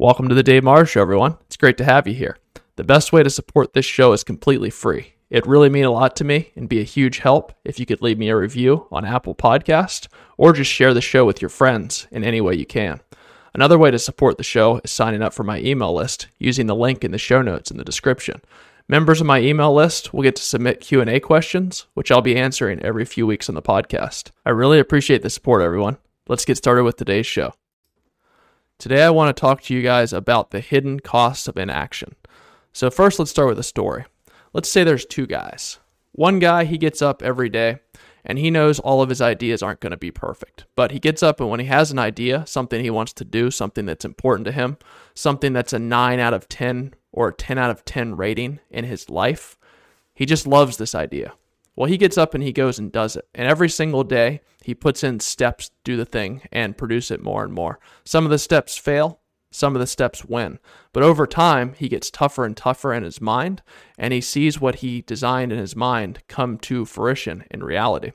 Welcome to the Dave Morrow Show, everyone. It's great to have you here. The best way to support this show is completely free. It really mean a lot to me and be a huge help if you could leave me a review on Apple Podcast or just share the show with your friends in any way you can. Another way to support the show is signing up for my email list using the link in the show notes in the description. Members of my email list will get to submit Q&A questions, which I'll be answering every few weeks on the podcast. I really appreciate the support everyone. Let's get started with today's show. Today, I want to talk to you guys about the hidden costs of inaction. So, first, let's start with a story. Let's say there's two guys. One guy, he gets up every day and he knows all of his ideas aren't going to be perfect. But he gets up and when he has an idea, something he wants to do, something that's important to him, something that's a 9 out of 10 or a 10 out of 10 rating in his life, he just loves this idea. Well, he gets up and he goes and does it. And every single day, he puts in steps to do the thing and produce it more and more. Some of the steps fail, some of the steps win. But over time, he gets tougher and tougher in his mind, and he sees what he designed in his mind come to fruition in reality.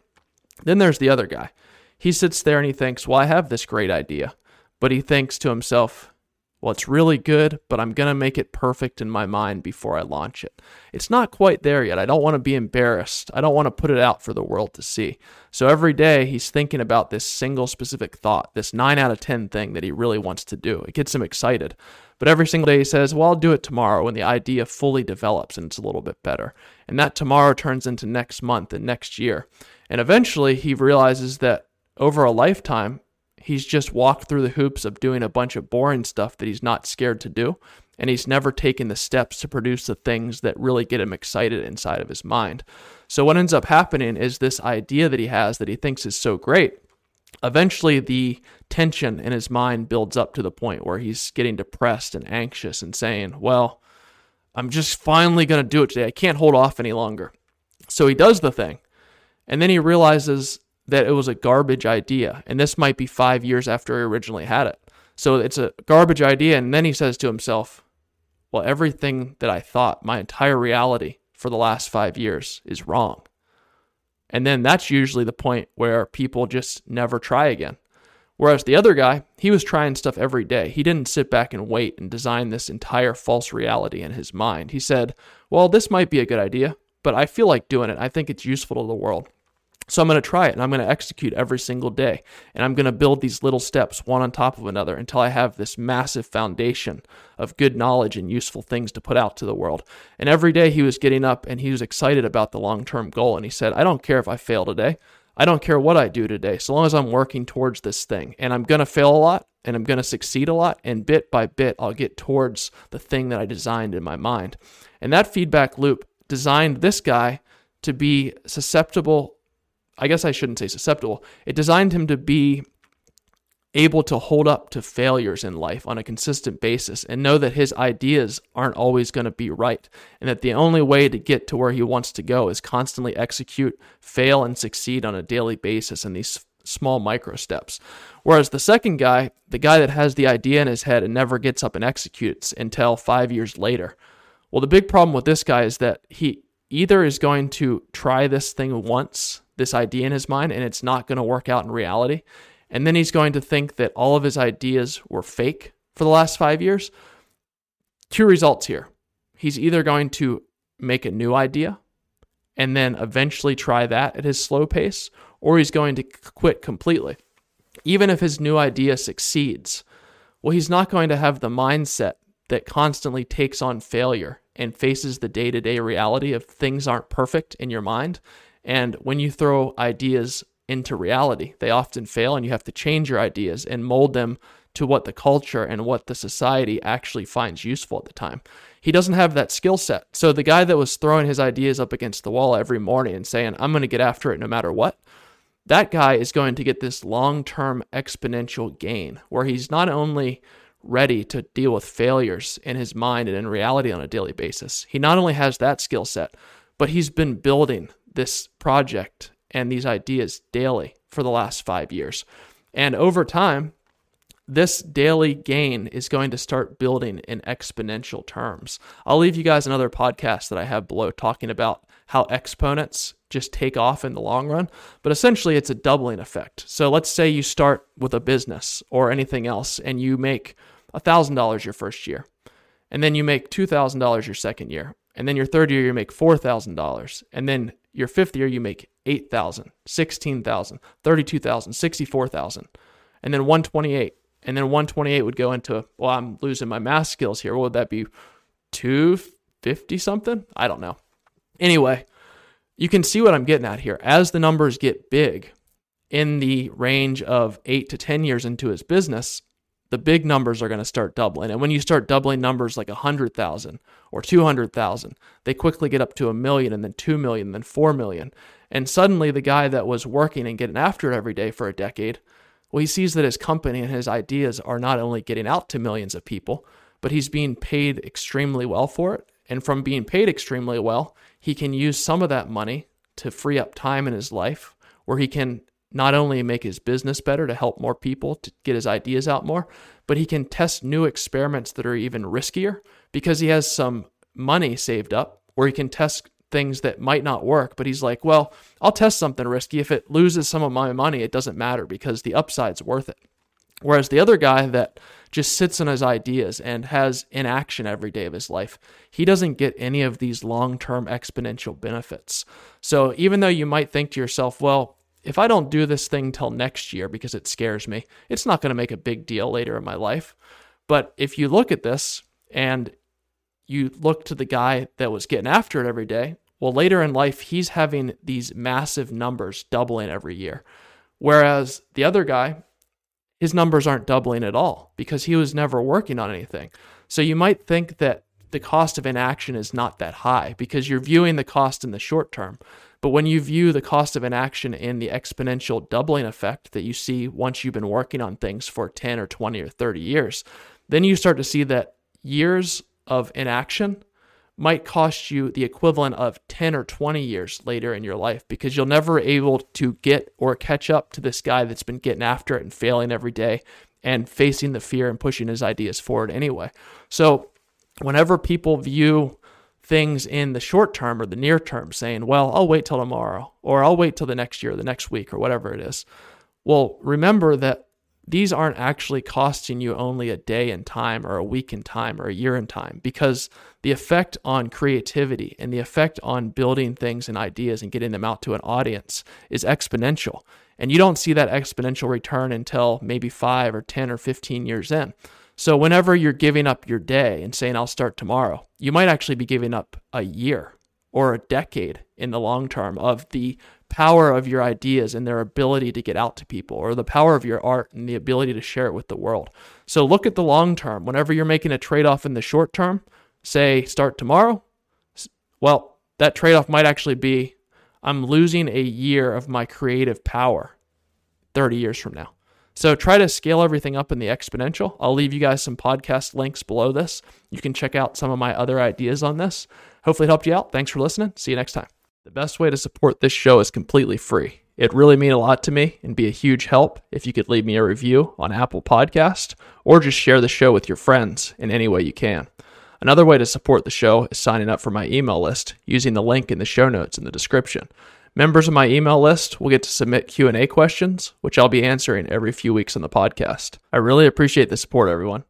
Then there's the other guy. He sits there and he thinks, Well, I have this great idea. But he thinks to himself, well, it's really good, but I'm going to make it perfect in my mind before I launch it. It's not quite there yet. I don't want to be embarrassed. I don't want to put it out for the world to see. So every day he's thinking about this single specific thought, this 9 out of 10 thing that he really wants to do. It gets him excited. But every single day he says, Well, I'll do it tomorrow when the idea fully develops and it's a little bit better. And that tomorrow turns into next month and next year. And eventually he realizes that over a lifetime, he's just walked through the hoops of doing a bunch of boring stuff that he's not scared to do. And he's never taken the steps to produce the things that really get him excited inside of his mind. So, what ends up happening is this idea that he has that he thinks is so great. Eventually, the tension in his mind builds up to the point where he's getting depressed and anxious and saying, Well, I'm just finally going to do it today. I can't hold off any longer. So, he does the thing. And then he realizes that it was a garbage idea. And this might be five years after he originally had it. So it's a garbage idea. And then he says to himself, well, everything that I thought, my entire reality for the last five years is wrong. And then that's usually the point where people just never try again. Whereas the other guy, he was trying stuff every day. He didn't sit back and wait and design this entire false reality in his mind. He said, Well, this might be a good idea, but I feel like doing it. I think it's useful to the world. So I'm going to try it and I'm going to execute every single day. And I'm going to build these little steps one on top of another until I have this massive foundation of good knowledge and useful things to put out to the world. And every day he was getting up and he was excited about the long term goal. And he said, I don't care if I fail today. I don't care what I do today, so long as I'm working towards this thing. And I'm going to fail a lot and I'm going to succeed a lot. And bit by bit, I'll get towards the thing that I designed in my mind. And that feedback loop designed this guy to be susceptible I guess I shouldn't say susceptible. It designed him to be able to hold up to failures in life on a consistent basis and know that his ideas aren't always going to be right and that the only way to get to where he wants to go is constantly execute, fail, and succeed on a daily basis in these small micro steps. Whereas the second guy, the guy that has the idea in his head and never gets up and executes until five years later. Well, the big problem with this guy is that he either is going to try this thing once this idea in his mind and it's not going to work out in reality. And then he's going to think that all of his ideas were fake for the last five years. Two results here. He's either going to make a new idea and then eventually try that at his slow pace, or he's going to quit completely. Even if his new idea succeeds, well, he's not going to have the mindset that constantly takes on failure and faces the day to day reality of things aren't perfect in your mind and when you throw ideas into reality, they often fail, and you have to change your ideas and mold them to what the culture and what the society actually finds useful at the time. He doesn't have that skill set. So the guy that was throwing his ideas up against the wall every morning and saying, I'm going to get after it no matter what, that guy is going to get this long term exponential gain where he's not only ready to deal with failures in his mind and in reality on a daily basis, he not only has that skill set, but he's been building this project and these ideas daily for the last five years. And over time, this daily gain is going to start building in exponential terms. I'll leave you guys another podcast that I have below talking about how exponents just take off in the long run. But essentially, it's a doubling effect. So let's say you start with a business or anything else and you make $1,000 your first year. And then you make $2,000 your second year. And then your third year, you make $4,000. And then your fifth year, you make 8,000, 16,000, 32,000, 64,000. And then 128. And then 128 would go into, well, I'm losing my math skills here. What would that be? 250 something? I don't know. Anyway, you can see what I'm getting at here. As the numbers get big in the range of eight to 10 years into his business, the big numbers are going to start doubling. And when you start doubling numbers like 100,000 or 200,000, they quickly get up to a million and then 2 million, then 4 million. And suddenly the guy that was working and getting after it every day for a decade, well, he sees that his company and his ideas are not only getting out to millions of people, but he's being paid extremely well for it. And from being paid extremely well, he can use some of that money to free up time in his life where he can not only make his business better to help more people to get his ideas out more, but he can test new experiments that are even riskier because he has some money saved up where he can test things that might not work. But he's like, well, I'll test something risky. If it loses some of my money, it doesn't matter because the upside's worth it. Whereas the other guy that just sits on his ideas and has inaction every day of his life, he doesn't get any of these long term exponential benefits. So even though you might think to yourself, well, if I don't do this thing till next year because it scares me, it's not going to make a big deal later in my life. But if you look at this and you look to the guy that was getting after it every day, well, later in life, he's having these massive numbers doubling every year. Whereas the other guy, his numbers aren't doubling at all because he was never working on anything. So you might think that the cost of inaction is not that high because you're viewing the cost in the short term. But when you view the cost of inaction in the exponential doubling effect that you see once you've been working on things for 10 or 20 or 30 years, then you start to see that years of inaction might cost you the equivalent of 10 or 20 years later in your life because you'll never able to get or catch up to this guy that's been getting after it and failing every day and facing the fear and pushing his ideas forward anyway. So, whenever people view things in the short term or the near term, saying, well, I'll wait till tomorrow, or I'll wait till the next year, the next week, or whatever it is. Well, remember that these aren't actually costing you only a day in time or a week in time or a year in time because the effect on creativity and the effect on building things and ideas and getting them out to an audience is exponential. And you don't see that exponential return until maybe five or 10 or 15 years in. So, whenever you're giving up your day and saying, I'll start tomorrow, you might actually be giving up a year or a decade in the long term of the power of your ideas and their ability to get out to people, or the power of your art and the ability to share it with the world. So look at the long term. Whenever you're making a trade off in the short term, say start tomorrow, well, that trade off might actually be I'm losing a year of my creative power 30 years from now. So try to scale everything up in the exponential. I'll leave you guys some podcast links below this. You can check out some of my other ideas on this. Hopefully, it helped you out. Thanks for listening. See you next time. The best way to support this show is completely free. It really mean a lot to me and be a huge help if you could leave me a review on Apple Podcast or just share the show with your friends in any way you can. Another way to support the show is signing up for my email list using the link in the show notes in the description. Members of my email list will get to submit Q&A questions, which I'll be answering every few weeks on the podcast. I really appreciate the support everyone.